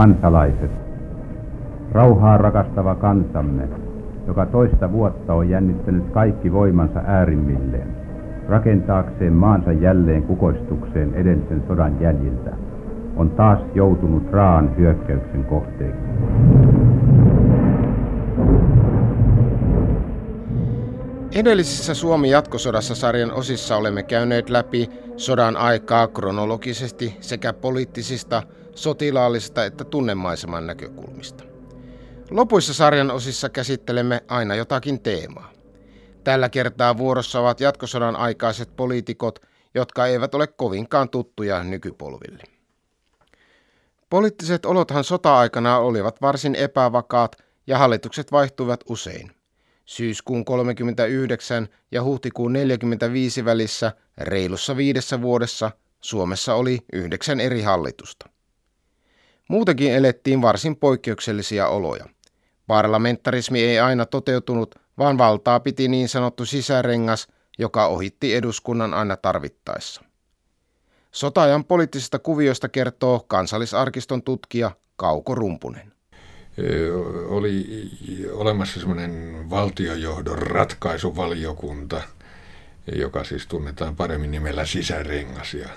Kansalaiset, rauhaa rakastava kansamme, joka toista vuotta on jännittänyt kaikki voimansa äärimmilleen, rakentaakseen maansa jälleen kukoistukseen edellisen sodan jäljiltä, on taas joutunut raan hyökkäyksen kohteeksi. Edellisissä Suomi jatkosodassa sarjan osissa olemme käyneet läpi sodan aikaa kronologisesti sekä poliittisista, sotilaallisista että tunnemaiseman näkökulmista. Lopuissa sarjan osissa käsittelemme aina jotakin teemaa. Tällä kertaa vuorossa ovat jatkosodan aikaiset poliitikot, jotka eivät ole kovinkaan tuttuja nykypolville. Poliittiset olothan sota-aikana olivat varsin epävakaat ja hallitukset vaihtuivat usein. Syyskuun 39 ja huhtikuun 45 välissä reilussa viidessä vuodessa Suomessa oli yhdeksän eri hallitusta. Muutenkin elettiin varsin poikkeuksellisia oloja. Parlamentarismi ei aina toteutunut, vaan valtaa piti niin sanottu sisärengas, joka ohitti eduskunnan aina tarvittaessa. Sotajan poliittisista kuvioista kertoo kansallisarkiston tutkija Kauko Rumpunen oli olemassa semmoinen valtiojohdon ratkaisuvaliokunta, joka siis tunnetaan paremmin nimellä sisärengas. Ja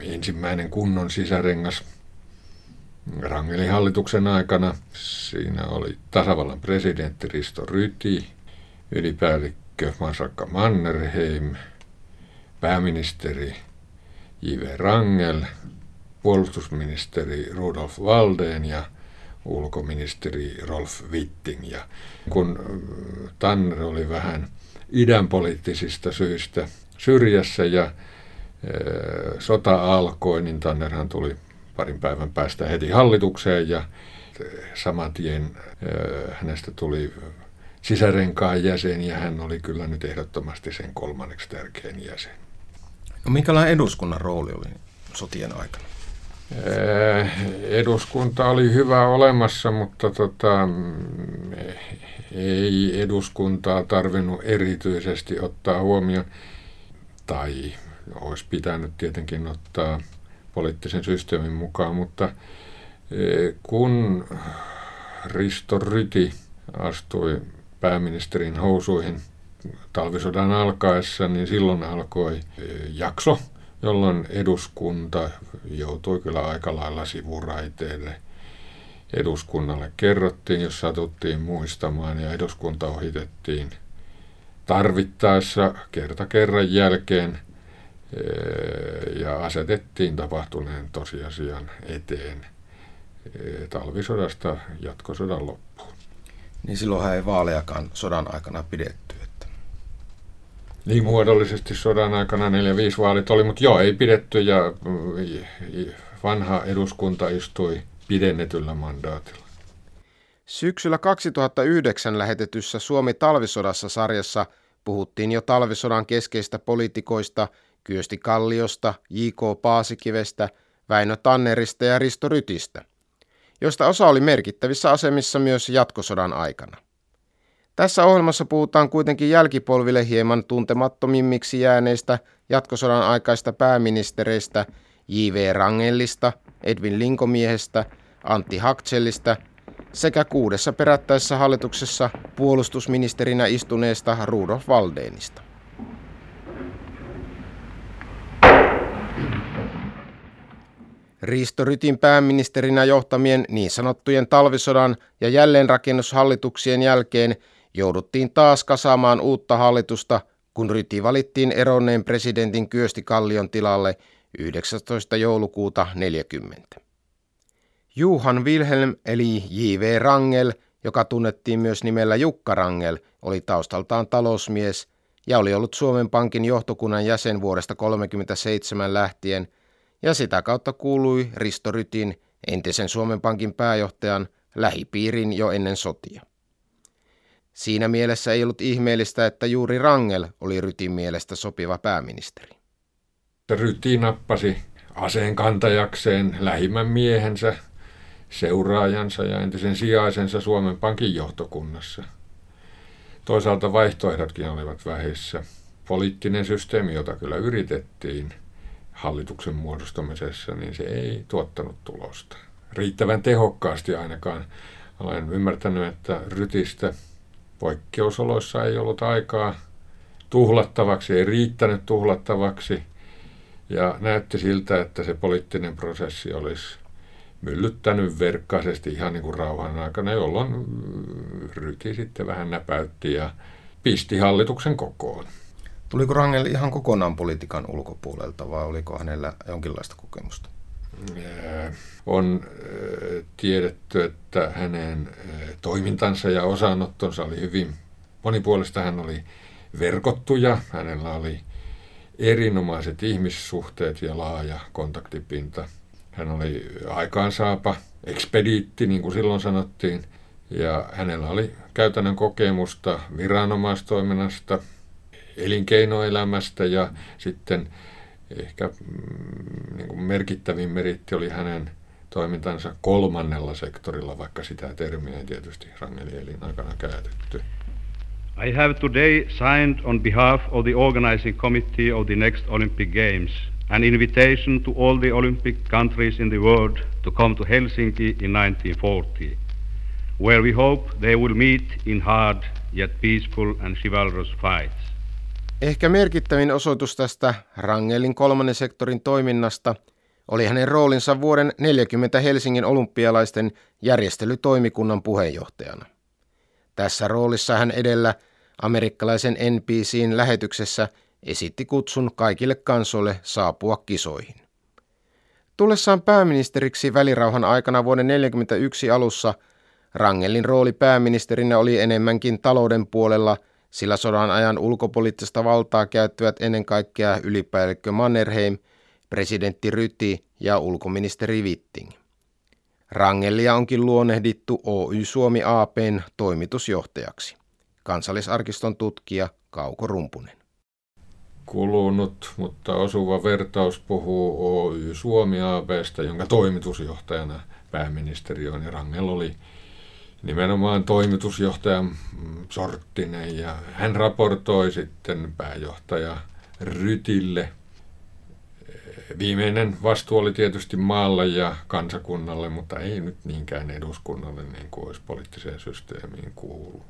ensimmäinen kunnon sisärengas Rangelin hallituksen aikana. Siinä oli tasavallan presidentti Risto Ryti, ylipäällikkö Masakka Mannerheim, pääministeri J.V. Rangel, puolustusministeri Rudolf Walden ja ulkoministeri Rolf Witting. Ja kun äh, Tanner oli vähän idänpoliittisista syistä syrjässä ja äh, sota alkoi, niin Tannerhan tuli parin päivän päästä heti hallitukseen ja saman tien hänestä tuli sisärenkaan jäsen ja hän oli kyllä nyt ehdottomasti sen kolmanneksi tärkein jäsen. No minkälainen eduskunnan rooli oli sotien aikana? Eduskunta oli hyvä olemassa, mutta tota, ei eduskuntaa tarvinnut erityisesti ottaa huomioon, tai olisi pitänyt tietenkin ottaa poliittisen systeemin mukaan, mutta eh, kun Risto Ryti astui pääministerin housuihin talvisodan alkaessa, niin silloin alkoi eh, jakso, jolloin eduskunta joutui kyllä aika lailla sivuraiteille. Eduskunnalle kerrottiin, jos satuttiin muistamaan, ja eduskunta ohitettiin tarvittaessa kerta kerran jälkeen ja asetettiin tapahtuneen tosiasian eteen eh, talvisodasta jatkosodan loppuun. Niin silloinhan ei vaaleakaan sodan aikana pidetty. Niin muodollisesti sodan aikana 4-5 vaalit oli, mutta joo, ei pidetty ja mm, vanha eduskunta istui pidennetyllä mandaatilla. Syksyllä 2009 lähetetyssä Suomi talvisodassa sarjassa puhuttiin jo talvisodan keskeistä poliitikoista Kyösti Kalliosta, J.K. Paasikivestä, Väinö Tannerista ja Risto Rytistä, joista osa oli merkittävissä asemissa myös jatkosodan aikana. Tässä ohjelmassa puhutaan kuitenkin jälkipolville hieman tuntemattomimmiksi jääneistä jatkosodan aikaista pääministereistä J.V. Rangellista, Edwin Linkomiehestä, Antti Haktsellista sekä kuudessa perättäessä hallituksessa puolustusministerinä istuneesta Rudolf Valdeenista. Risto Rytin pääministerinä johtamien niin sanottujen talvisodan ja jälleenrakennushallituksien jälkeen jouduttiin taas kasaamaan uutta hallitusta, kun Ryti valittiin eronneen presidentin Kyösti Kallion tilalle 19. joulukuuta 40. Juhan Wilhelm eli J.V. Rangel, joka tunnettiin myös nimellä Jukka Rangel, oli taustaltaan talousmies ja oli ollut Suomen Pankin johtokunnan jäsen vuodesta 1937 lähtien ja sitä kautta kuului Risto Rytin, entisen Suomen Pankin pääjohtajan, lähipiirin jo ennen sotia. Siinä mielessä ei ollut ihmeellistä, että juuri Rangel oli Rytin mielestä sopiva pääministeri. Ryti nappasi aseen kantajakseen lähimmän miehensä, seuraajansa ja entisen sijaisensa Suomen Pankin johtokunnassa. Toisaalta vaihtoehdotkin olivat vähissä. Poliittinen systeemi, jota kyllä yritettiin hallituksen muodostamisessa, niin se ei tuottanut tulosta. riittävän tehokkaasti ainakaan. Olen ymmärtänyt, että Rytistä poikkeusoloissa ei ollut aikaa tuhlattavaksi, ei riittänyt tuhlattavaksi. Ja näytti siltä, että se poliittinen prosessi olisi myllyttänyt verkkaisesti ihan niin kuin rauhan aikana, jolloin Ryti sitten vähän näpäytti ja pisti hallituksen kokoon. Tuliko Rangel ihan kokonaan politiikan ulkopuolelta vai oliko hänellä jonkinlaista kokemusta? On tiedetty, että hänen toimintansa ja osanottonsa oli hyvin monipuolista. Hän oli verkottuja, hänellä oli erinomaiset ihmissuhteet ja laaja kontaktipinta. Hän oli aikaansaapa, ekspediitti, niin kuin silloin sanottiin, ja hänellä oli käytännön kokemusta viranomaistoiminnasta, elinkeinoelämästä ja sitten ehkä mm, niin kuin merkittävin meritti oli hänen toimintansa kolmannella sektorilla, vaikka sitä termiä ei tietysti Rangeli elin aikana käytetty. I have today signed on behalf of the organizing committee of the next Olympic Games an invitation to all the Olympic countries in the world to come to Helsinki in 1940, where we hope they will meet in hard yet peaceful and chivalrous fights. Ehkä merkittävin osoitus tästä Rangelin kolmannen sektorin toiminnasta oli hänen roolinsa vuoden 40 Helsingin olympialaisten järjestelytoimikunnan puheenjohtajana. Tässä roolissa hän edellä amerikkalaisen NBCin lähetyksessä esitti kutsun kaikille kansoille saapua kisoihin. Tullessaan pääministeriksi välirauhan aikana vuoden 1941 alussa Rangelin rooli pääministerinä oli enemmänkin talouden puolella – sillä sodan ajan ulkopoliittista valtaa käyttivät ennen kaikkea ylipäällikkö Mannerheim, presidentti Ryti ja ulkoministeri Witting. Rangelia onkin luonnehdittu Oy Suomi APn toimitusjohtajaksi. Kansallisarkiston tutkija Kauko Rumpunen. Kulunut, mutta osuva vertaus puhuu Oy Suomi APstä, jonka toimitusjohtajana pääministeri on ja Rangel oli nimenomaan toimitusjohtajan sorttinen ja hän raportoi sitten pääjohtaja Rytille. Viimeinen vastuu oli tietysti maalle ja kansakunnalle, mutta ei nyt niinkään eduskunnalle niin kuin olisi poliittiseen systeemiin kuulunut.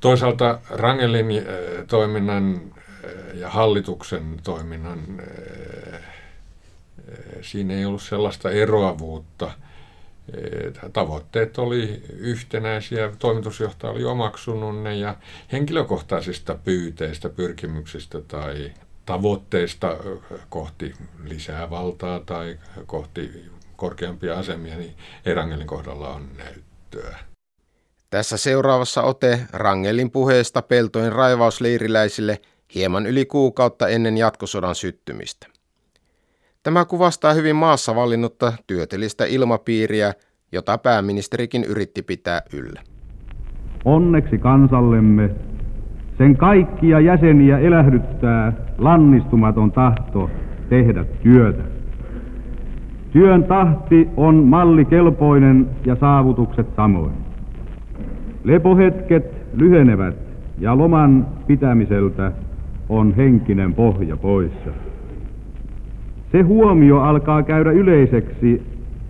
Toisaalta Rangelin äh, toiminnan äh, ja hallituksen toiminnan, äh, siinä ei ollut sellaista eroavuutta – Tavoitteet oli yhtenäisiä, toimitusjohtaja oli omaksunut ne ja henkilökohtaisista pyyteistä, pyrkimyksistä tai tavoitteista kohti lisää valtaa tai kohti korkeampia asemia, niin Erangelin kohdalla on näyttöä. Tässä seuraavassa ote Rangelin puheesta peltojen raivausleiriläisille hieman yli kuukautta ennen jatkosodan syttymistä. Tämä kuvastaa hyvin maassa vallinnutta työtelistä ilmapiiriä, jota pääministerikin yritti pitää yllä. Onneksi kansallemme sen kaikkia jäseniä elähdyttää lannistumaton tahto tehdä työtä. Työn tahti on mallikelpoinen ja saavutukset samoin. Lepohetket lyhenevät ja loman pitämiseltä on henkinen pohja poissa. Se huomio alkaa käydä yleiseksi,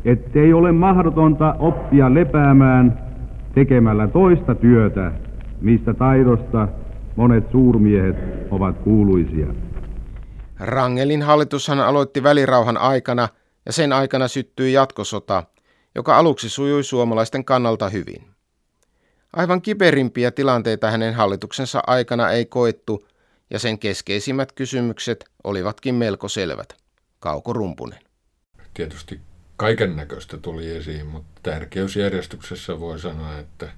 ettei ole mahdotonta oppia lepäämään tekemällä toista työtä, mistä taidosta monet suurmiehet ovat kuuluisia. Rangelin hallitushan aloitti välirauhan aikana ja sen aikana syttyi jatkosota, joka aluksi sujui suomalaisten kannalta hyvin. Aivan kiperimpiä tilanteita hänen hallituksensa aikana ei koettu, ja sen keskeisimmät kysymykset olivatkin melko selvät. Kauko Rumpunen. Tietysti kaiken näköistä tuli esiin, mutta tärkeysjärjestyksessä voi sanoa, että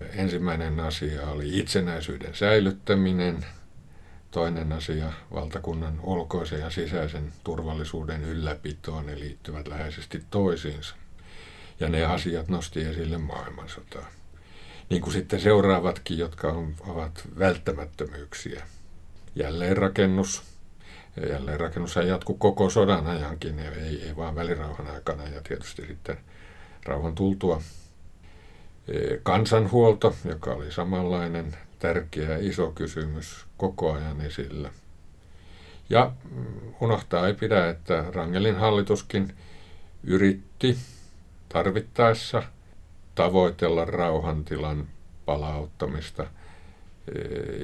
ensimmäinen asia oli itsenäisyyden säilyttäminen, toinen asia valtakunnan ulkoisen ja sisäisen turvallisuuden ylläpitoon, ne liittyvät läheisesti toisiinsa. Ja ne asiat nosti esille maailmansotaa. Niin kuin sitten seuraavatkin, jotka ovat välttämättömyyksiä. Jälleenrakennus, ja jälleen rakennus jatkuu koko sodan ajankin, ja ei, ei vaan välirauhan aikana ja tietysti sitten rauhan tultua. E, kansanhuolto, joka oli samanlainen tärkeä iso kysymys koko ajan esillä. Ja mm, unohtaa ei pidä, että Rangelin hallituskin yritti tarvittaessa tavoitella rauhantilan palauttamista.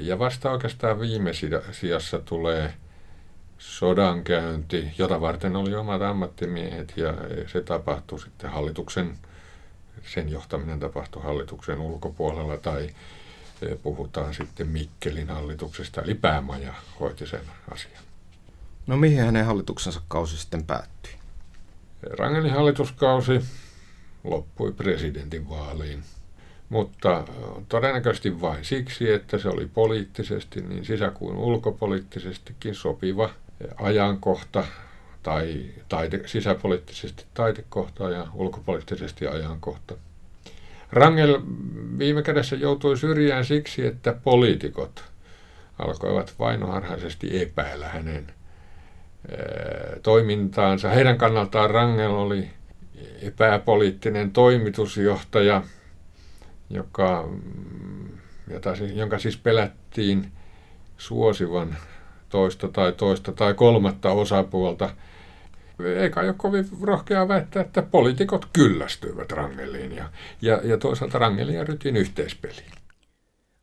Ja vasta oikeastaan viime sijassa tulee sodankäynti, jota varten oli omat ammattimiehet ja se tapahtui sitten hallituksen, sen johtaminen tapahtui hallituksen ulkopuolella tai puhutaan sitten Mikkelin hallituksesta, eli päämaja hoiti sen asian. No mihin hänen hallituksensa kausi sitten päättyi? Rangelin hallituskausi loppui presidentin vaaliin, mutta todennäköisesti vain siksi, että se oli poliittisesti niin sisä- kuin ulkopoliittisestikin sopiva ajankohta tai taide, sisäpoliittisesti taitekohta ja ulkopoliittisesti ajankohta. Rangel viime kädessä joutui syrjään siksi, että poliitikot alkoivat vainoharhaisesti epäillä hänen toimintaansa. Heidän kannaltaan Rangel oli epäpoliittinen toimitusjohtaja, joka, jota, jonka siis pelättiin suosivan toista tai toista tai kolmatta osapuolta. Eikä ole kovin rohkea väittää, että poliitikot kyllästyivät Rangeliin ja, ja, ja toisaalta Rangelia rytiin yhteispeliin.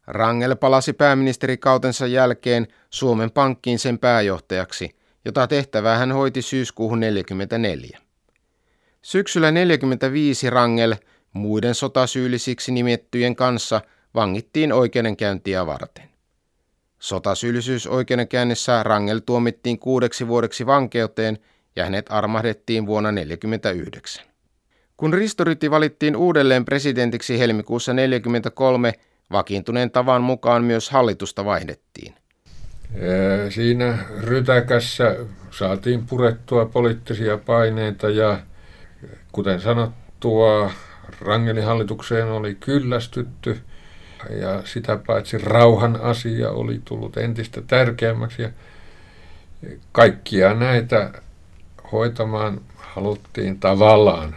Rangel palasi pääministerikautensa jälkeen Suomen Pankkiin sen pääjohtajaksi, jota tehtävää hän hoiti syyskuuhun 1944. Syksyllä 1945 Rangel muiden sotasyyllisiksi nimettyjen kanssa vangittiin oikeudenkäyntiä varten. Sotasyyllisyysoikeudenkäynnissä Rangel tuomittiin kuudeksi vuodeksi vankeuteen ja hänet armahdettiin vuonna 1949. Kun Ristoryti valittiin uudelleen presidentiksi helmikuussa 1943, vakiintuneen tavan mukaan myös hallitusta vaihdettiin. Siinä rytäkässä saatiin purettua poliittisia paineita ja kuten sanottua, Rangelin hallitukseen oli kyllästytty – ja sitä paitsi rauhan asia oli tullut entistä tärkeämmäksi ja kaikkia näitä hoitamaan haluttiin tavallaan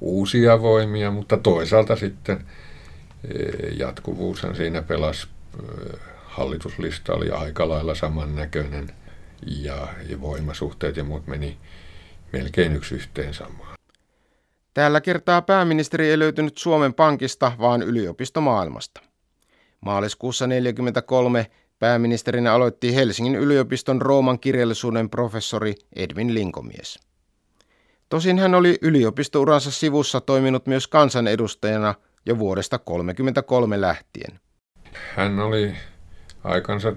uusia voimia, mutta toisaalta sitten e, jatkuvuushan siinä pelasi. E, hallituslista oli aika lailla samannäköinen ja, ja voimasuhteet ja muut meni melkein yksi yhteen samaan. Tällä kertaa pääministeri ei löytynyt Suomen Pankista, vaan yliopistomaailmasta. Maaliskuussa 1943 pääministerinä aloitti Helsingin yliopiston Rooman kirjallisuuden professori Edwin Linkomies. Tosin hän oli yliopistouransa sivussa toiminut myös kansanedustajana jo vuodesta 1933 lähtien. Hän oli aikansa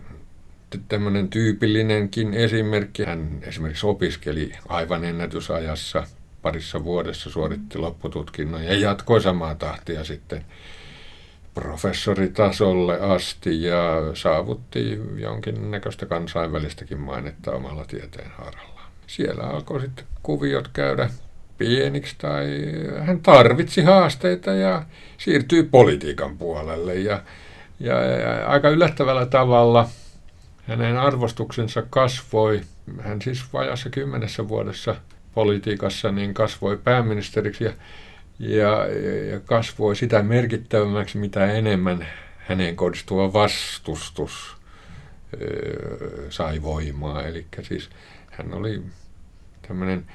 tämmöinen tyypillinenkin esimerkki. Hän esimerkiksi opiskeli aivan ennätysajassa parissa vuodessa, suoritti loppututkinnon ja jatkoi samaa tahtia sitten professoritasolle asti ja saavutti jonkinnäköistä kansainvälistäkin mainetta omalla tieteen harallaan. Siellä alkoi sitten kuviot käydä pieniksi tai hän tarvitsi haasteita ja siirtyi politiikan puolelle ja, ja, ja aika yllättävällä tavalla hänen arvostuksensa kasvoi. Hän siis vajassa kymmenessä vuodessa politiikassa niin kasvoi pääministeriksi ja ja, ja kasvoi sitä merkittävämmäksi, mitä enemmän häneen kohdistuva vastustus ö, sai voimaa. Eli siis hän oli tämmöinen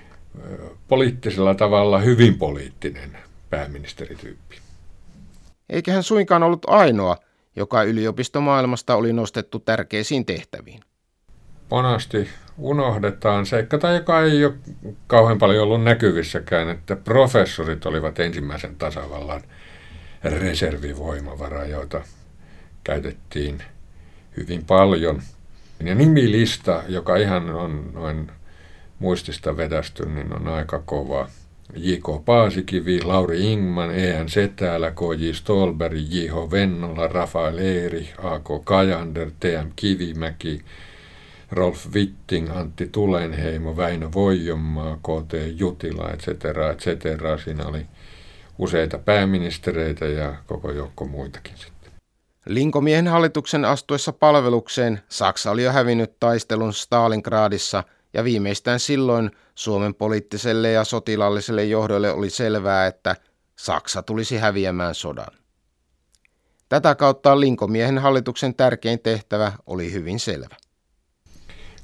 poliittisella tavalla hyvin poliittinen pääministerityyppi. Eikä hän suinkaan ollut ainoa, joka yliopistomaailmasta oli nostettu tärkeisiin tehtäviin monasti unohdetaan seikka, tai joka ei ole kauhean paljon ollut näkyvissäkään, että professorit olivat ensimmäisen tasavallan reservivoimavara, joita käytettiin hyvin paljon. Ja nimilista, joka ihan on noin muistista vedästy, niin on aika kova. J.K. Paasikivi, Lauri Ingman, E.N. Setälä, K.J. Stolberg, J.H. Vennola, Rafael Eeri, A.K. Kajander, T.M. Kivimäki, Rolf Witting, Antti Tulenheimo, Väinö Voijonmaa, KT Jutila, etc. etc. Siinä oli useita pääministereitä ja koko joukko muitakin sitten. Linkomiehen hallituksen astuessa palvelukseen Saksa oli jo hävinnyt taistelun Stalingradissa ja viimeistään silloin Suomen poliittiselle ja sotilalliselle johdolle oli selvää, että Saksa tulisi häviämään sodan. Tätä kautta Linkomiehen hallituksen tärkein tehtävä oli hyvin selvä.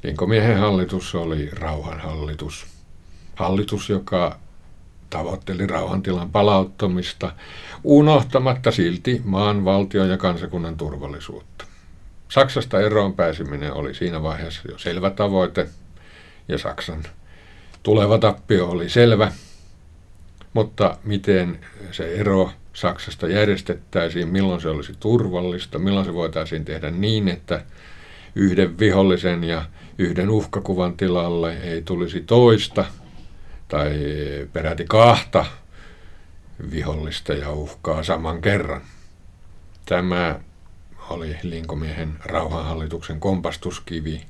Linkomiehen hallitus oli rauhanhallitus. Hallitus, joka tavoitteli rauhantilan palauttamista, unohtamatta silti maan, valtion ja kansakunnan turvallisuutta. Saksasta eroon pääseminen oli siinä vaiheessa jo selvä tavoite, ja Saksan tuleva tappio oli selvä, mutta miten se ero Saksasta järjestettäisiin, milloin se olisi turvallista, milloin se voitaisiin tehdä niin, että yhden vihollisen ja yhden uhkakuvan tilalle ei tulisi toista tai peräti kahta vihollista ja uhkaa saman kerran. Tämä oli Linkomiehen rauhanhallituksen kompastuskivi.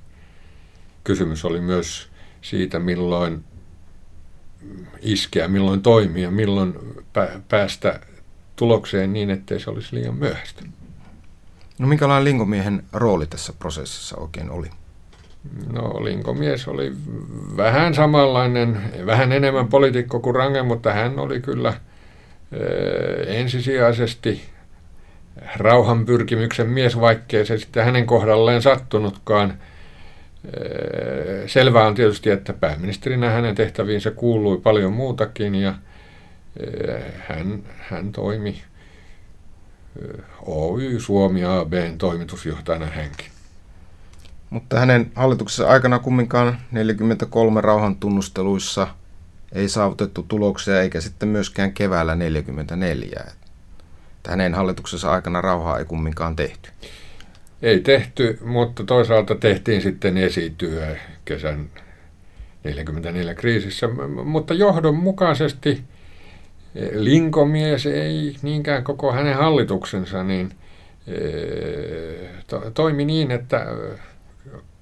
Kysymys oli myös siitä, milloin iskeä, milloin toimia, milloin päästä tulokseen niin, ettei se olisi liian myöhäistä. No minkälainen linkomiehen rooli tässä prosessissa oikein oli? No linkomies oli vähän samanlainen, vähän enemmän poliitikko kuin Range, mutta hän oli kyllä äh, ensisijaisesti rauhanpyrkimyksen mies, vaikkei se sitten hänen kohdalleen sattunutkaan. Selvää on tietysti, että pääministerinä hänen tehtäviinsä kuului paljon muutakin ja hän, hän toimi Oy Suomi ABn toimitusjohtajana hänkin. Mutta hänen hallituksensa aikana kumminkaan 43 rauhan tunnusteluissa ei saavutettu tuloksia eikä sitten myöskään keväällä 44. Hänen hallituksensa aikana rauhaa ei kumminkaan tehty. Ei tehty, mutta toisaalta tehtiin sitten esityö kesän 44 kriisissä, mutta johdonmukaisesti Linkomies ei niinkään koko hänen hallituksensa, niin to, toimi niin, että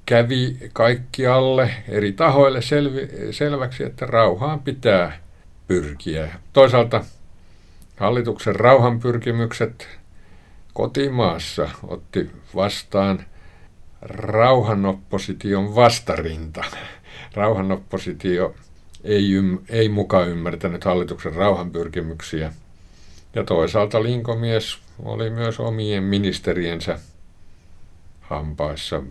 kävi kaikkialle eri tahoille selvi, selväksi, että rauhaan pitää pyrkiä. Toisaalta hallituksen rauhanpyrkimykset kotimaassa otti vastaan rauhanopposition vastarinta. Rauhanoppositio ei, ym, ei muka ymmärtänyt hallituksen rauhanpyrkimyksiä. Ja toisaalta Linkomies oli myös omien ministeriensä hampaissa.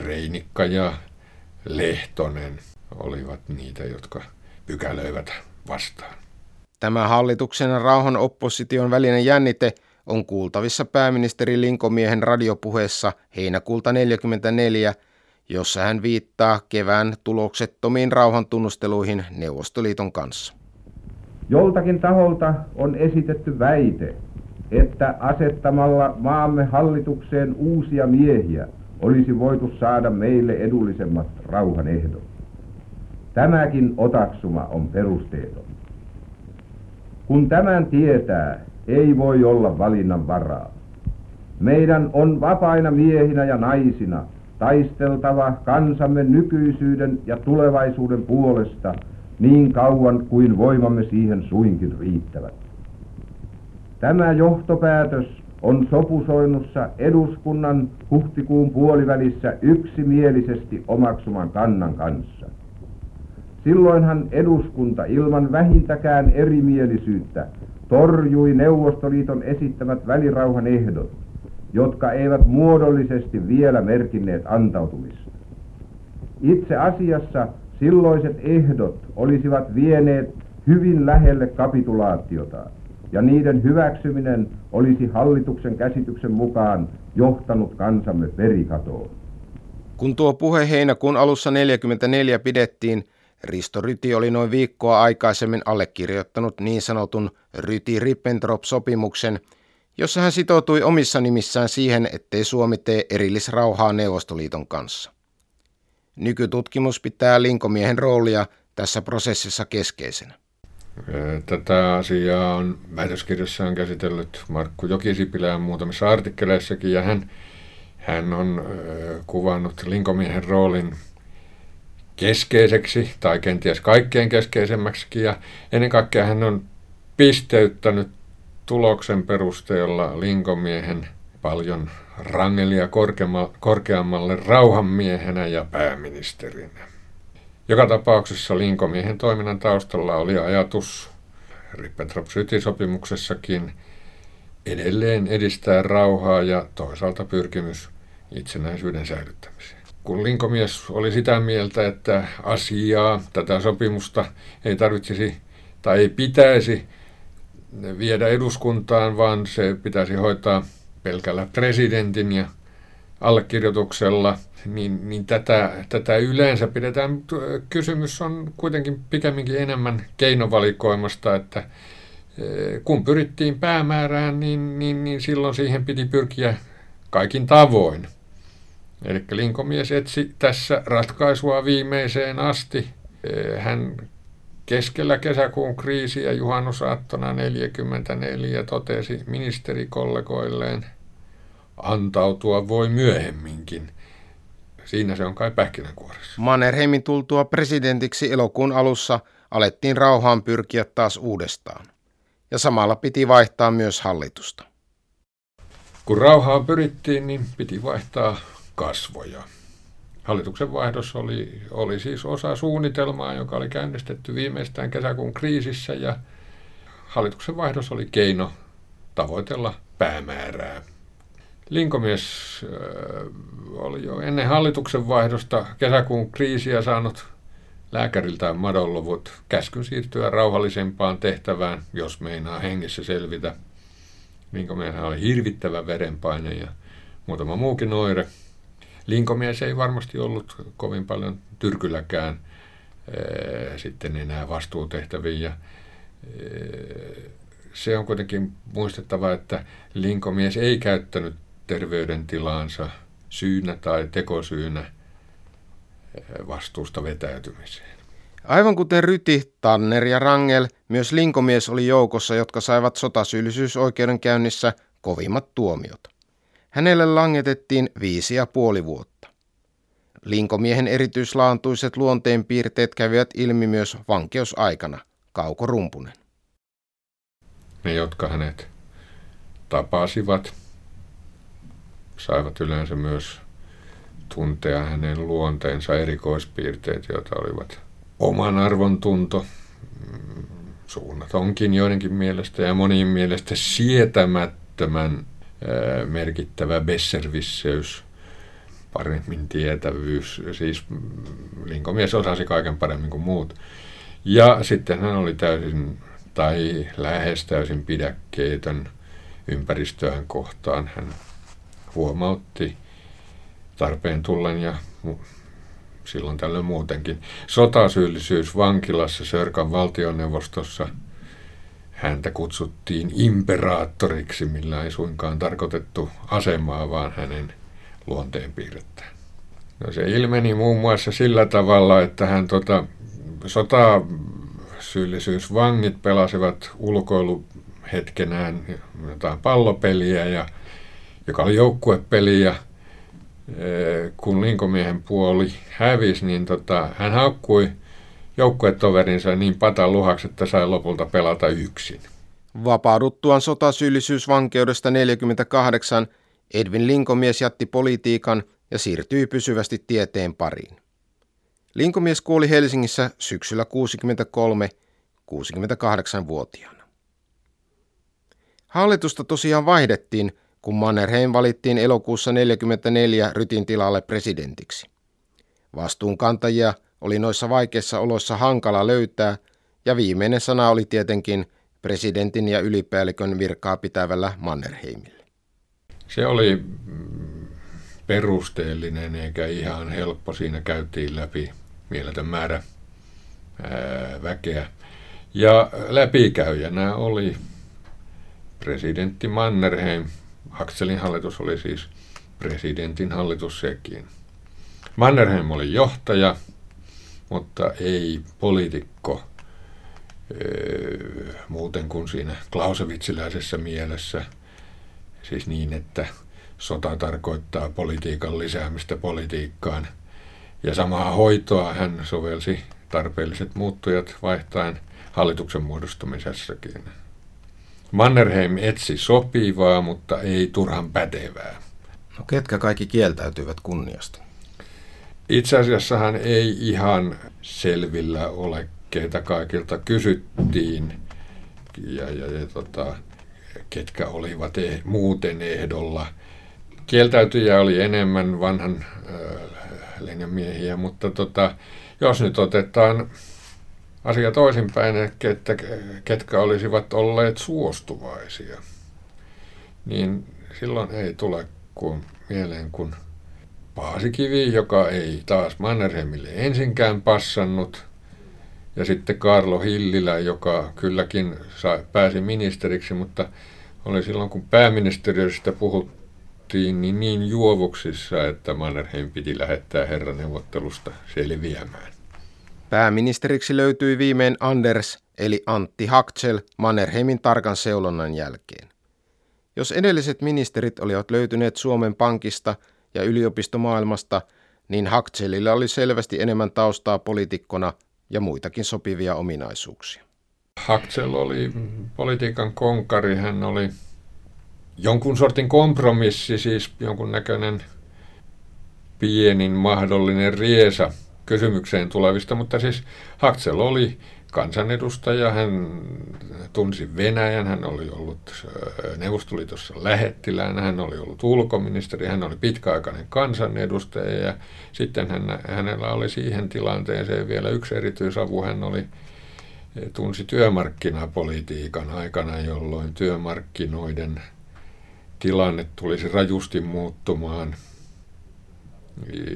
Reinikka ja Lehtonen olivat niitä, jotka pykälöivät vastaan. Tämä hallituksen ja rauhan opposition välinen jännite on kuultavissa pääministeri Linkomiehen radiopuheessa heinäkuulta 1944, jossa hän viittaa kevään tuloksettomiin rauhantunnusteluihin Neuvostoliiton kanssa. Joltakin taholta on esitetty väite, että asettamalla maamme hallitukseen uusia miehiä olisi voitu saada meille edullisemmat rauhanehdot. Tämäkin otaksuma on perusteeton. Kun tämän tietää, ei voi olla valinnan varaa. Meidän on vapaina miehinä ja naisina taisteltava kansamme nykyisyyden ja tulevaisuuden puolesta niin kauan kuin voimamme siihen suinkin riittävät. Tämä johtopäätös on sopusoinnussa eduskunnan huhtikuun puolivälissä yksimielisesti omaksuman kannan kanssa. Silloinhan eduskunta ilman vähintäkään erimielisyyttä torjui Neuvostoliiton esittämät välirauhan ehdot, jotka eivät muodollisesti vielä merkinneet antautumista. Itse asiassa silloiset ehdot olisivat vieneet hyvin lähelle kapitulaatiota, ja niiden hyväksyminen olisi hallituksen käsityksen mukaan johtanut kansamme verikatoon. Kun tuo puhe heinäkuun alussa 44 pidettiin, Risto Ryti oli noin viikkoa aikaisemmin allekirjoittanut niin sanotun Ryti-Rippentrop-sopimuksen, jossa hän sitoutui omissa nimissään siihen, ettei Suomi tee erillisrauhaa Neuvostoliiton kanssa. Nykytutkimus pitää linkomiehen roolia tässä prosessissa keskeisenä. Tätä asiaa on väitöskirjassaan käsitellyt Markku Jokisipilä muutamissa artikkeleissakin, ja hän, hän on kuvannut linkomiehen roolin keskeiseksi tai kenties kaikkein keskeisemmäksi ja ennen kaikkea hän on pisteyttänyt tuloksen perusteella linkomiehen paljon rangelia korkeammalle rauhanmiehenä ja pääministerinä. Joka tapauksessa linkomiehen toiminnan taustalla oli ajatus Ribbentrop-Sytin-sopimuksessakin edelleen edistää rauhaa ja toisaalta pyrkimys itsenäisyyden säilyttämiseen. kun linkomies oli sitä mieltä, että asiaa, tätä sopimusta ei tarvitsisi tai ei pitäisi viedä eduskuntaan, vaan se pitäisi hoitaa pelkällä presidentin ja allekirjoituksella, niin, niin tätä, tätä yleensä pidetään, kysymys on kuitenkin pikemminkin enemmän keinovalikoimasta, että eh, kun pyrittiin päämäärään, niin, niin, niin silloin siihen piti pyrkiä kaikin tavoin. Eli linkomies etsi tässä ratkaisua viimeiseen asti. Eh, hän keskellä kesäkuun kriisiä juhannusaattona 44 totesi ministerikollegoilleen, antautua voi myöhemminkin. Siinä se on kai pähkinänkuoressa. Mannerheimin tultua presidentiksi elokuun alussa alettiin rauhaan pyrkiä taas uudestaan. Ja samalla piti vaihtaa myös hallitusta. Kun rauhaan pyrittiin, niin piti vaihtaa kasvoja. Hallituksen vaihdos oli, oli siis osa suunnitelmaa, joka oli käynnistetty viimeistään kesäkuun kriisissä ja hallituksen vaihdos oli keino tavoitella päämäärää. Linkomies oli jo ennen hallituksen vaihdosta kesäkuun kriisiä saanut lääkäriltään madonluvut käskyn siirtyä rauhallisempaan tehtävään, jos meinaa hengessä selvitä. Linkomies oli hirvittävä verenpaine ja muutama muukin oire. Linkomies ei varmasti ollut kovin paljon tyrkylläkään ää, sitten enää vastuutehtäviin. Ja, se on kuitenkin muistettava, että linkomies ei käyttänyt terveydentilaansa syynä tai tekosyynä vastuusta vetäytymiseen. Aivan kuten Ryti, Tanner ja Rangel, myös linkomies oli joukossa, jotka saivat sotasyyllisyysoikeudenkäynnissä kovimmat tuomiot. Hänelle langetettiin viisi ja puoli vuotta. Linkomiehen erityislaantuiset luonteenpiirteet kävivät ilmi myös vankeusaikana, Kauko Rumpunen. Ne, jotka hänet tapasivat, saivat yleensä myös tuntea hänen luonteensa erikoispiirteet, joita olivat oman arvon tunto, mm, suunnatonkin joidenkin mielestä ja monien mielestä sietämättömän merkittävä besservisseys, paremmin tietävyys, siis mm, linkomies osasi kaiken paremmin kuin muut. Ja sitten hän oli täysin tai lähes täysin pidäkkeetön ympäristöään kohtaan. Hän huomautti tarpeen tullen ja silloin tällöin muutenkin. Sotasyyllisyys vankilassa Sörkan valtioneuvostossa häntä kutsuttiin imperaattoriksi, millä ei suinkaan tarkoitettu asemaa, vaan hänen luonteenpiirrettään. No se ilmeni muun muassa sillä tavalla, että hän tota, sotasyyllisyysvangit pelasivat ulkoiluhetkenään jotain pallopeliä ja joka oli joukkuepeli ja eh, kun linkomiehen puoli hävisi, niin tota, hän haukkui joukkuetoverinsa niin patan luhaksi, että sai lopulta pelata yksin. Vapauduttuaan sotasyyllisyysvankeudesta 48 Edwin Linkomies jätti politiikan ja siirtyi pysyvästi tieteen pariin. Linkomies kuoli Helsingissä syksyllä 63 68-vuotiaana. Hallitusta tosiaan vaihdettiin, kun Mannerheim valittiin elokuussa 44 Rytin tilalle presidentiksi. Vastuunkantajia oli noissa vaikeissa oloissa hankala löytää, ja viimeinen sana oli tietenkin presidentin ja ylipäällikön virkaa pitävällä Mannerheimille. Se oli perusteellinen eikä ihan helppo. Siinä käytiin läpi mieletön määrä ää, väkeä. Ja läpikäyjänä oli presidentti Mannerheim, Akselin hallitus oli siis presidentin hallitus sekin. Mannerheim oli johtaja, mutta ei poliitikko öö, muuten kuin siinä Klausewitsiläisessä mielessä. Siis niin, että sota tarkoittaa politiikan lisäämistä politiikkaan. Ja samaa hoitoa hän sovelsi tarpeelliset muuttujat vaihtaen hallituksen muodostumisessakin. Mannerheim etsi sopivaa, mutta ei turhan pätevää. No ketkä kaikki kieltäytyivät kunniasta? Itse asiassa hän ei ihan selvillä ole, keitä kaikilta kysyttiin ja, ja, ja tota, ketkä olivat eh, muuten ehdolla. Kieltäytyjä oli enemmän vanhan äh, linjan miehiä, mutta tota, jos nyt otetaan asia toisinpäin, että ketkä olisivat olleet suostuvaisia, niin silloin ei tule kuin mieleen kuin Paasikivi, joka ei taas Mannerheimille ensinkään passannut, ja sitten Karlo Hillilä, joka kylläkin sai, pääsi ministeriksi, mutta oli silloin, kun pääministeriöstä puhuttiin, niin niin juovuksissa, että Mannerheim piti lähettää herraneuvottelusta selviämään. Pääministeriksi löytyi viimein Anders eli Antti Haksel Mannerheimin tarkan seulonnan jälkeen. Jos edelliset ministerit olivat löytyneet Suomen Pankista ja yliopistomaailmasta, niin Hakselilla oli selvästi enemmän taustaa poliitikkona ja muitakin sopivia ominaisuuksia. Haksel oli politiikan konkari, hän oli jonkun sortin kompromissi, siis jonkun näköinen pienin mahdollinen riesa kysymykseen tulevista, mutta siis Haksel oli kansanedustaja, hän tunsi Venäjän, hän oli ollut Neuvostoliitossa lähettiläänä, hän oli ollut ulkoministeri, hän oli pitkäaikainen kansanedustaja ja sitten hän, hänellä oli siihen tilanteeseen vielä yksi erityisavu, hän oli tunsi työmarkkinapolitiikan aikana, jolloin työmarkkinoiden tilanne tulisi rajusti muuttumaan,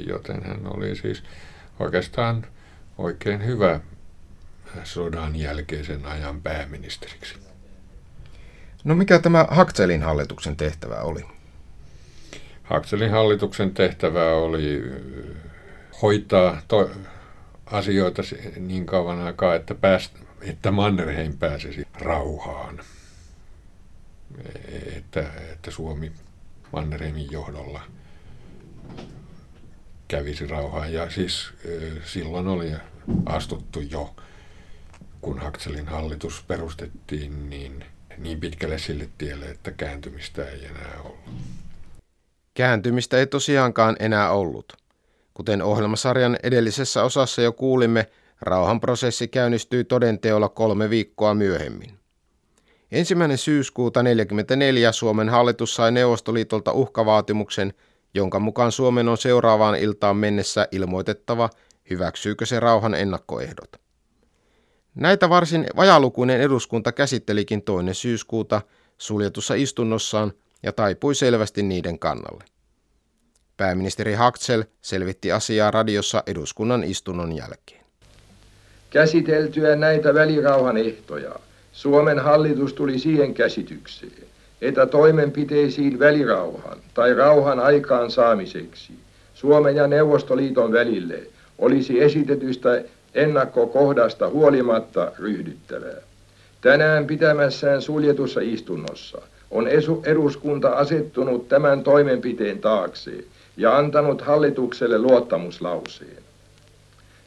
joten hän oli siis oikeastaan oikein hyvä sodan jälkeisen ajan pääministeriksi. No mikä tämä Hakselin hallituksen tehtävä oli? Hakselin hallituksen tehtävä oli hoitaa to- asioita niin kauan aikaa, että, pääst, että Mannerheim pääsisi rauhaan. Että, että Suomi Mannerheimin johdolla kävisi rauhaan. Ja siis silloin oli astuttu jo kun Hakselin hallitus perustettiin, niin niin pitkälle sille tielle, että kääntymistä ei enää ollut. Kääntymistä ei tosiaankaan enää ollut. Kuten ohjelmasarjan edellisessä osassa jo kuulimme, rauhanprosessi käynnistyi todenteolla kolme viikkoa myöhemmin. Ensimmäinen syyskuuta 1944 Suomen hallitus sai Neuvostoliitolta uhkavaatimuksen, jonka mukaan Suomen on seuraavaan iltaan mennessä ilmoitettava, hyväksyykö se rauhan ennakkoehdot. Näitä varsin vajalukuinen eduskunta käsittelikin toinen syyskuuta suljetussa istunnossaan ja taipui selvästi niiden kannalle. Pääministeri Haksel selvitti asiaa radiossa eduskunnan istunnon jälkeen. Käsiteltyä näitä välirauhan ehtoja, Suomen hallitus tuli siihen käsitykseen, että toimenpiteisiin välirauhan tai rauhan aikaan saamiseksi Suomen ja Neuvostoliiton välille olisi esitetystä ennakkokohdasta huolimatta ryhdyttävää. Tänään pitämässään suljetussa istunnossa on eduskunta asettunut tämän toimenpiteen taakse ja antanut hallitukselle luottamuslauseen.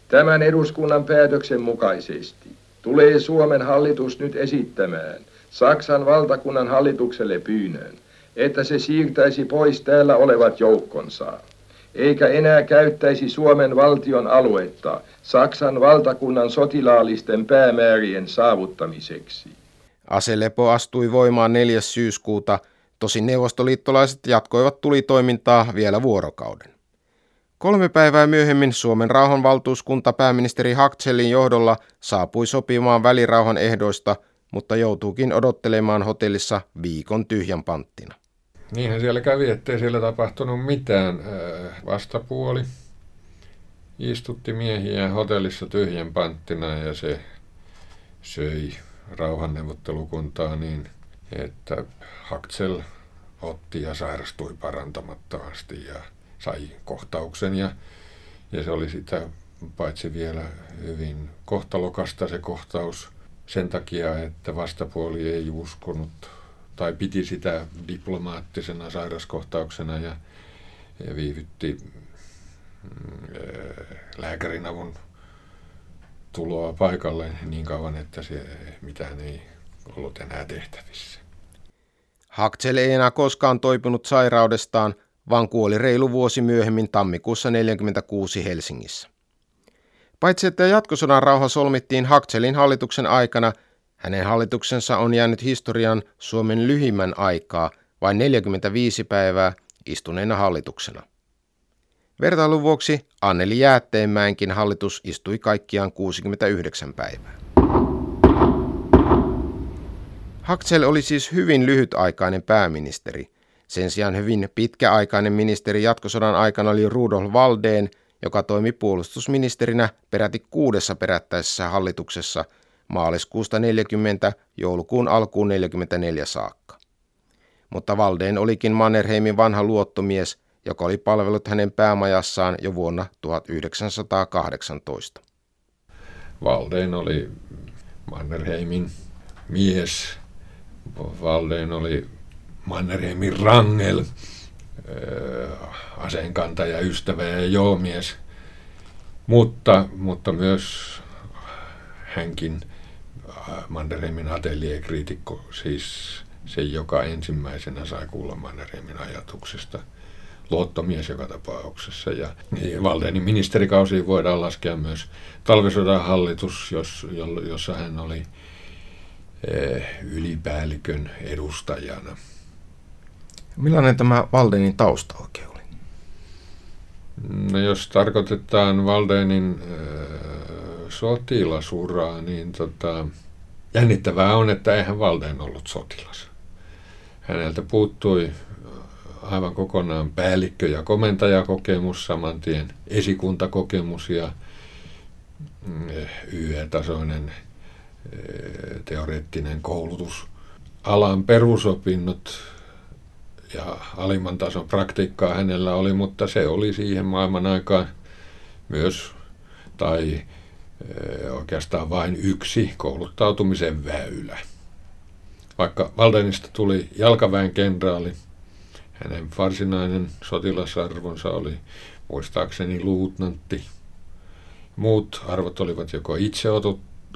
Tämän eduskunnan päätöksen mukaisesti tulee Suomen hallitus nyt esittämään Saksan valtakunnan hallitukselle pyynnön, että se siirtäisi pois täällä olevat joukkonsa eikä enää käyttäisi Suomen valtion aluetta Saksan valtakunnan sotilaallisten päämäärien saavuttamiseksi. Aselepo astui voimaan 4. syyskuuta, tosin neuvostoliittolaiset jatkoivat tulitoimintaa vielä vuorokauden. Kolme päivää myöhemmin Suomen rauhanvaltuuskunta pääministeri Haktselin johdolla saapui sopimaan välirauhan ehdoista, mutta joutuukin odottelemaan hotellissa viikon tyhjän panttina. Niinhän siellä kävi, ettei siellä tapahtunut mitään. Vastapuoli istutti miehiä hotellissa tyhjän panttina ja se söi rauhanneuvottelukuntaa niin, että Haksel otti ja sairastui parantamattomasti ja sai kohtauksen ja, ja se oli sitä paitsi vielä hyvin kohtalokasta se kohtaus sen takia, että vastapuoli ei uskonut tai piti sitä diplomaattisena sairaskohtauksena ja, ja viivytti mm, lääkärin avun tuloa paikalle niin kauan, että se mitään ei ollut enää tehtävissä. Hakzel ei enää koskaan toipunut sairaudestaan, vaan kuoli reilu vuosi myöhemmin tammikuussa 1946 Helsingissä. Paitsi että jatkosodan rauha solmittiin Hakzelin hallituksen aikana – hänen hallituksensa on jäänyt historian Suomen lyhimmän aikaa, vain 45 päivää istuneena hallituksena. Vertailun vuoksi Anneli Jäätteenmäenkin hallitus istui kaikkiaan 69 päivää. Haksel oli siis hyvin lyhytaikainen pääministeri. Sen sijaan hyvin pitkäaikainen ministeri jatkosodan aikana oli Rudolf Valdeen, joka toimi puolustusministerinä peräti kuudessa perättäisessä hallituksessa maaliskuusta 40 joulukuun alkuun 44 saakka. Mutta Valdeen olikin Mannerheimin vanha luottomies, joka oli palvellut hänen päämajassaan jo vuonna 1918. Valdeen oli Mannerheimin mies. Valdeen oli Mannerheimin rangel, aseenkantaja, ystävä ja joomies. Mutta, mutta myös hänkin Mannerheimin atelierkriitikko, siis se, joka ensimmäisenä sai kuulla Mannerheimin ajatuksesta – luottomies joka tapauksessa. Ja niin Valdenin ministerikausiin voidaan laskea myös talvisodan hallitus, jos, jossa hän oli ylipäällikön edustajana. Millainen tämä Valdenin tausta oikein oli? No jos tarkoitetaan Valdenin äh, sotilasuraa, niin tota, jännittävää on, että eihän Valden ollut sotilas. Häneltä puuttui aivan kokonaan päällikkö- ja komentajakokemus, saman tien esikuntakokemus ja mm, YE-tasoinen eh, teoreettinen koulutus. Alan perusopinnot ja alimman tason praktiikkaa hänellä oli, mutta se oli siihen maailman aikaan myös, tai eh, oikeastaan vain yksi kouluttautumisen väylä. Vaikka Valdenista tuli jalkaväen kenraali, hänen varsinainen sotilasarvonsa oli muistaakseni luutnantti. Muut arvot olivat joko itse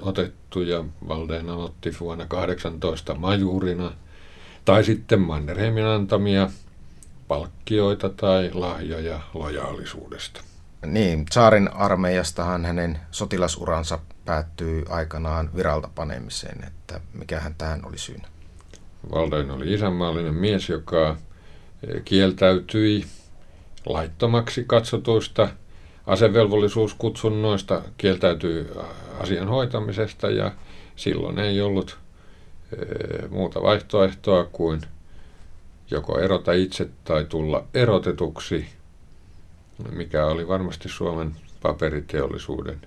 otettu ja Valdeen aloitti vuonna 18 majuurina, tai sitten Mannerheimin antamia palkkioita tai lahjoja lojaalisuudesta. Niin, saarin armeijastahan hänen sotilasuransa päättyy aikanaan viralta panemiseen, että mikähän tähän oli syynä. Valdein oli isänmaallinen mies, joka kieltäytyi laittomaksi katsotuista asevelvollisuuskutsunnoista, kieltäytyi asian hoitamisesta ja silloin ei ollut muuta vaihtoehtoa kuin joko erota itse tai tulla erotetuksi, mikä oli varmasti Suomen paperiteollisuuden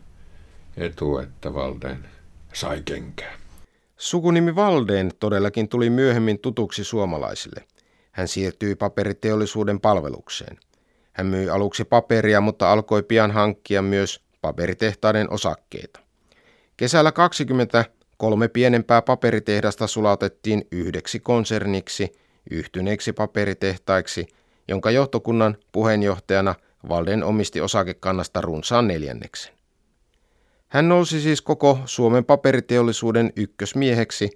etu, että Valdeen sai kenkää. Sukunimi Valdeen todellakin tuli myöhemmin tutuksi suomalaisille – hän siirtyi paperiteollisuuden palvelukseen. Hän myi aluksi paperia, mutta alkoi pian hankkia myös paperitehtaiden osakkeita. Kesällä 20 kolme pienempää paperitehdasta sulatettiin yhdeksi konserniksi, yhtyneeksi paperitehtaiksi, jonka johtokunnan puheenjohtajana Valden omisti osakekannasta runsaan neljänneksen. Hän nousi siis koko Suomen paperiteollisuuden ykkösmieheksi,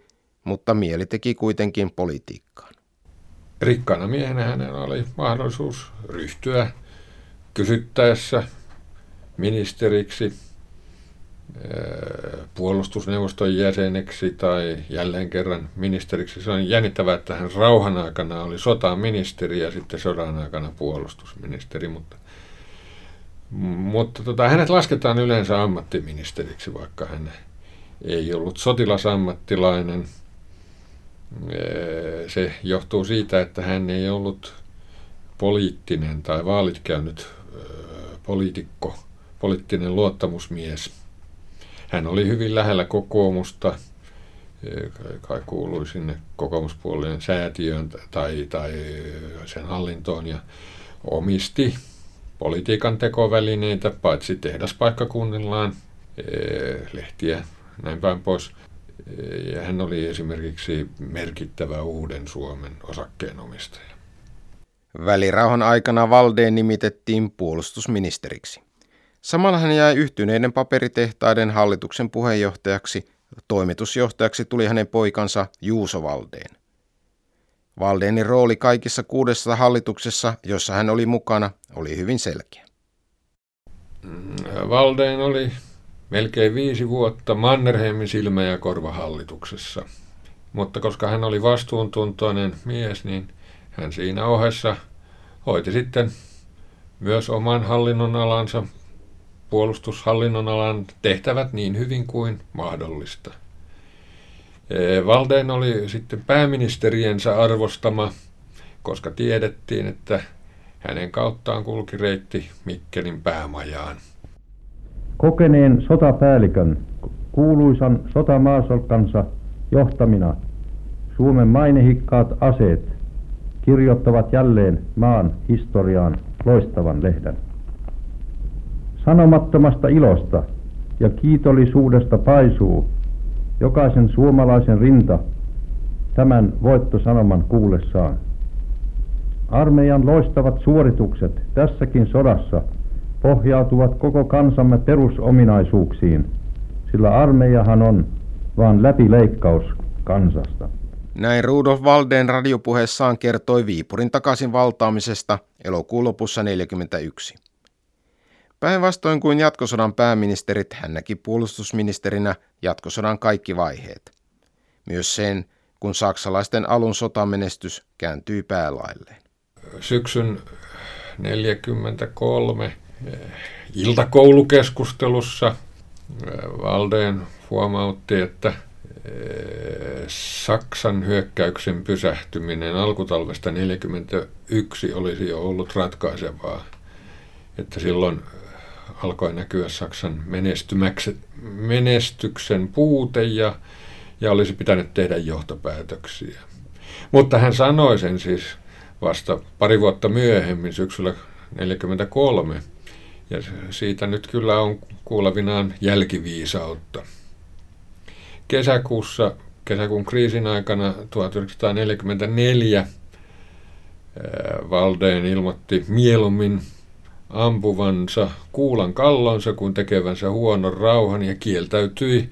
mutta mieli teki kuitenkin politiikkaan. Rikkaana miehenä hänellä oli mahdollisuus ryhtyä kysyttäessä ministeriksi, puolustusneuvoston jäseneksi tai jälleen kerran ministeriksi. Se on jännittävää, että hän rauhan aikana oli sotaministeri ja sitten sodan aikana puolustusministeri, mutta, mutta tota, hänet lasketaan yleensä ammattiministeriksi, vaikka hän ei ollut sotilasammattilainen – se johtuu siitä, että hän ei ollut poliittinen tai vaalit käynyt poliitikko, poliittinen luottamusmies. Hän oli hyvin lähellä kokoomusta, kai kuului sinne kokoomuspuolueen säätiöön tai, tai sen hallintoon ja omisti politiikan tekovälineitä, paitsi tehdaspaikkakunnillaan, lehtiä, näin päin pois. Ja hän oli esimerkiksi merkittävä uuden Suomen osakkeenomistaja. Välirauhan aikana Valdeen nimitettiin puolustusministeriksi. Samalla hän jäi yhtyneiden paperitehtaiden hallituksen puheenjohtajaksi. Toimitusjohtajaksi tuli hänen poikansa Juuso Valdeen. Valdeenin rooli kaikissa kuudessa hallituksessa, jossa hän oli mukana, oli hyvin selkeä. Valdeen oli melkein viisi vuotta Mannerheimin silmä- ja korvahallituksessa. Mutta koska hän oli vastuuntuntoinen mies, niin hän siinä ohessa hoiti sitten myös oman hallinnonalansa, puolustushallinnonalan tehtävät niin hyvin kuin mahdollista. Valden oli sitten pääministeriensä arvostama, koska tiedettiin, että hänen kauttaan kulki reitti Mikkelin päämajaan. Kokeneen sotapäällikön, kuuluisan sotamaasolkansa johtamina Suomen mainehikkaat aseet kirjoittavat jälleen maan historiaan loistavan lehden. Sanomattomasta ilosta ja kiitollisuudesta paisuu jokaisen suomalaisen rinta tämän voittosanoman kuullessaan. Armeijan loistavat suoritukset tässäkin sodassa pohjautuvat koko kansamme perusominaisuuksiin, sillä armeijahan on vaan läpileikkaus kansasta. Näin Rudolf Valden radiopuheessaan kertoi Viipurin takaisin valtaamisesta elokuun lopussa 1941. Päinvastoin kuin jatkosodan pääministerit, hän näki puolustusministerinä jatkosodan kaikki vaiheet. Myös sen, kun saksalaisten alun sotamenestys kääntyi päälailleen. Syksyn 1943 eh, iltakoulukeskustelussa eh, Valdeen huomautti, että Eh, Saksan hyökkäyksen pysähtyminen alkutalvesta 1941 olisi jo ollut ratkaisevaa. Että silloin alkoi näkyä Saksan menestyksen puute ja, ja olisi pitänyt tehdä johtopäätöksiä. Mutta hän sanoi sen siis vasta pari vuotta myöhemmin, syksyllä 1943. Ja siitä nyt kyllä on kuulevinaan jälkiviisautta kesäkuussa, kesäkuun kriisin aikana 1944 Valdeen ilmoitti mieluummin ampuvansa kuulan kallonsa kuin tekevänsä huonon rauhan ja kieltäytyi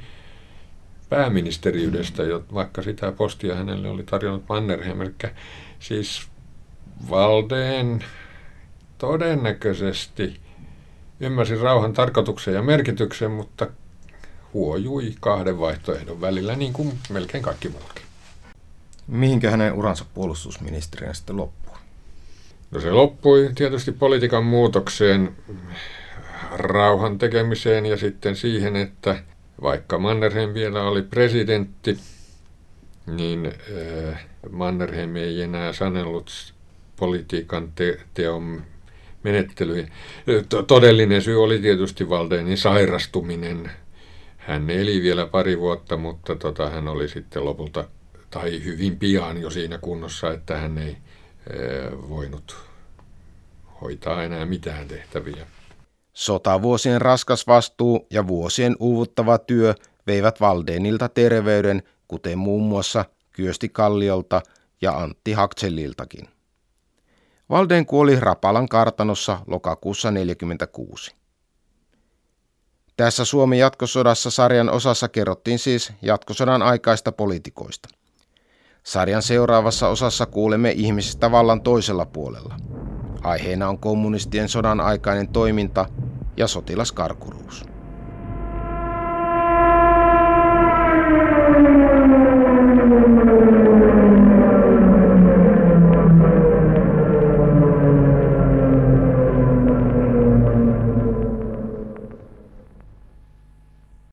pääministeriydestä, vaikka sitä postia hänelle oli tarjonnut Mannerheim. Eli siis Valdeen todennäköisesti ymmärsi rauhan tarkoituksen ja merkityksen, mutta huojui kahden vaihtoehdon välillä, niin kuin melkein kaikki muutkin. Mihinkä hänen uransa puolustusministerinä sitten loppui? No se loppui tietysti politiikan muutokseen, rauhan tekemiseen ja sitten siihen, että vaikka Mannerheim vielä oli presidentti, niin äh, Mannerheim ei enää sanellut politiikan te- teon menettelyihin. Todellinen syy oli tietysti Valdenin sairastuminen hän eli vielä pari vuotta, mutta tota, hän oli sitten lopulta tai hyvin pian jo siinä kunnossa, että hän ei voinut hoitaa enää mitään tehtäviä. Sotavuosien raskas vastuu ja vuosien uuvuttava työ veivät Valdenilta terveyden, kuten muun muassa Kyösti Kalliolta ja Antti Hakselliltakin. Valden kuoli Rapalan kartanossa lokakuussa 1946. Tässä Suomen jatkosodassa sarjan osassa kerrottiin siis jatkosodan aikaista poliitikoista. Sarjan seuraavassa osassa kuulemme ihmisistä vallan toisella puolella. Aiheena on kommunistien sodan aikainen toiminta ja sotilaskarkuruus.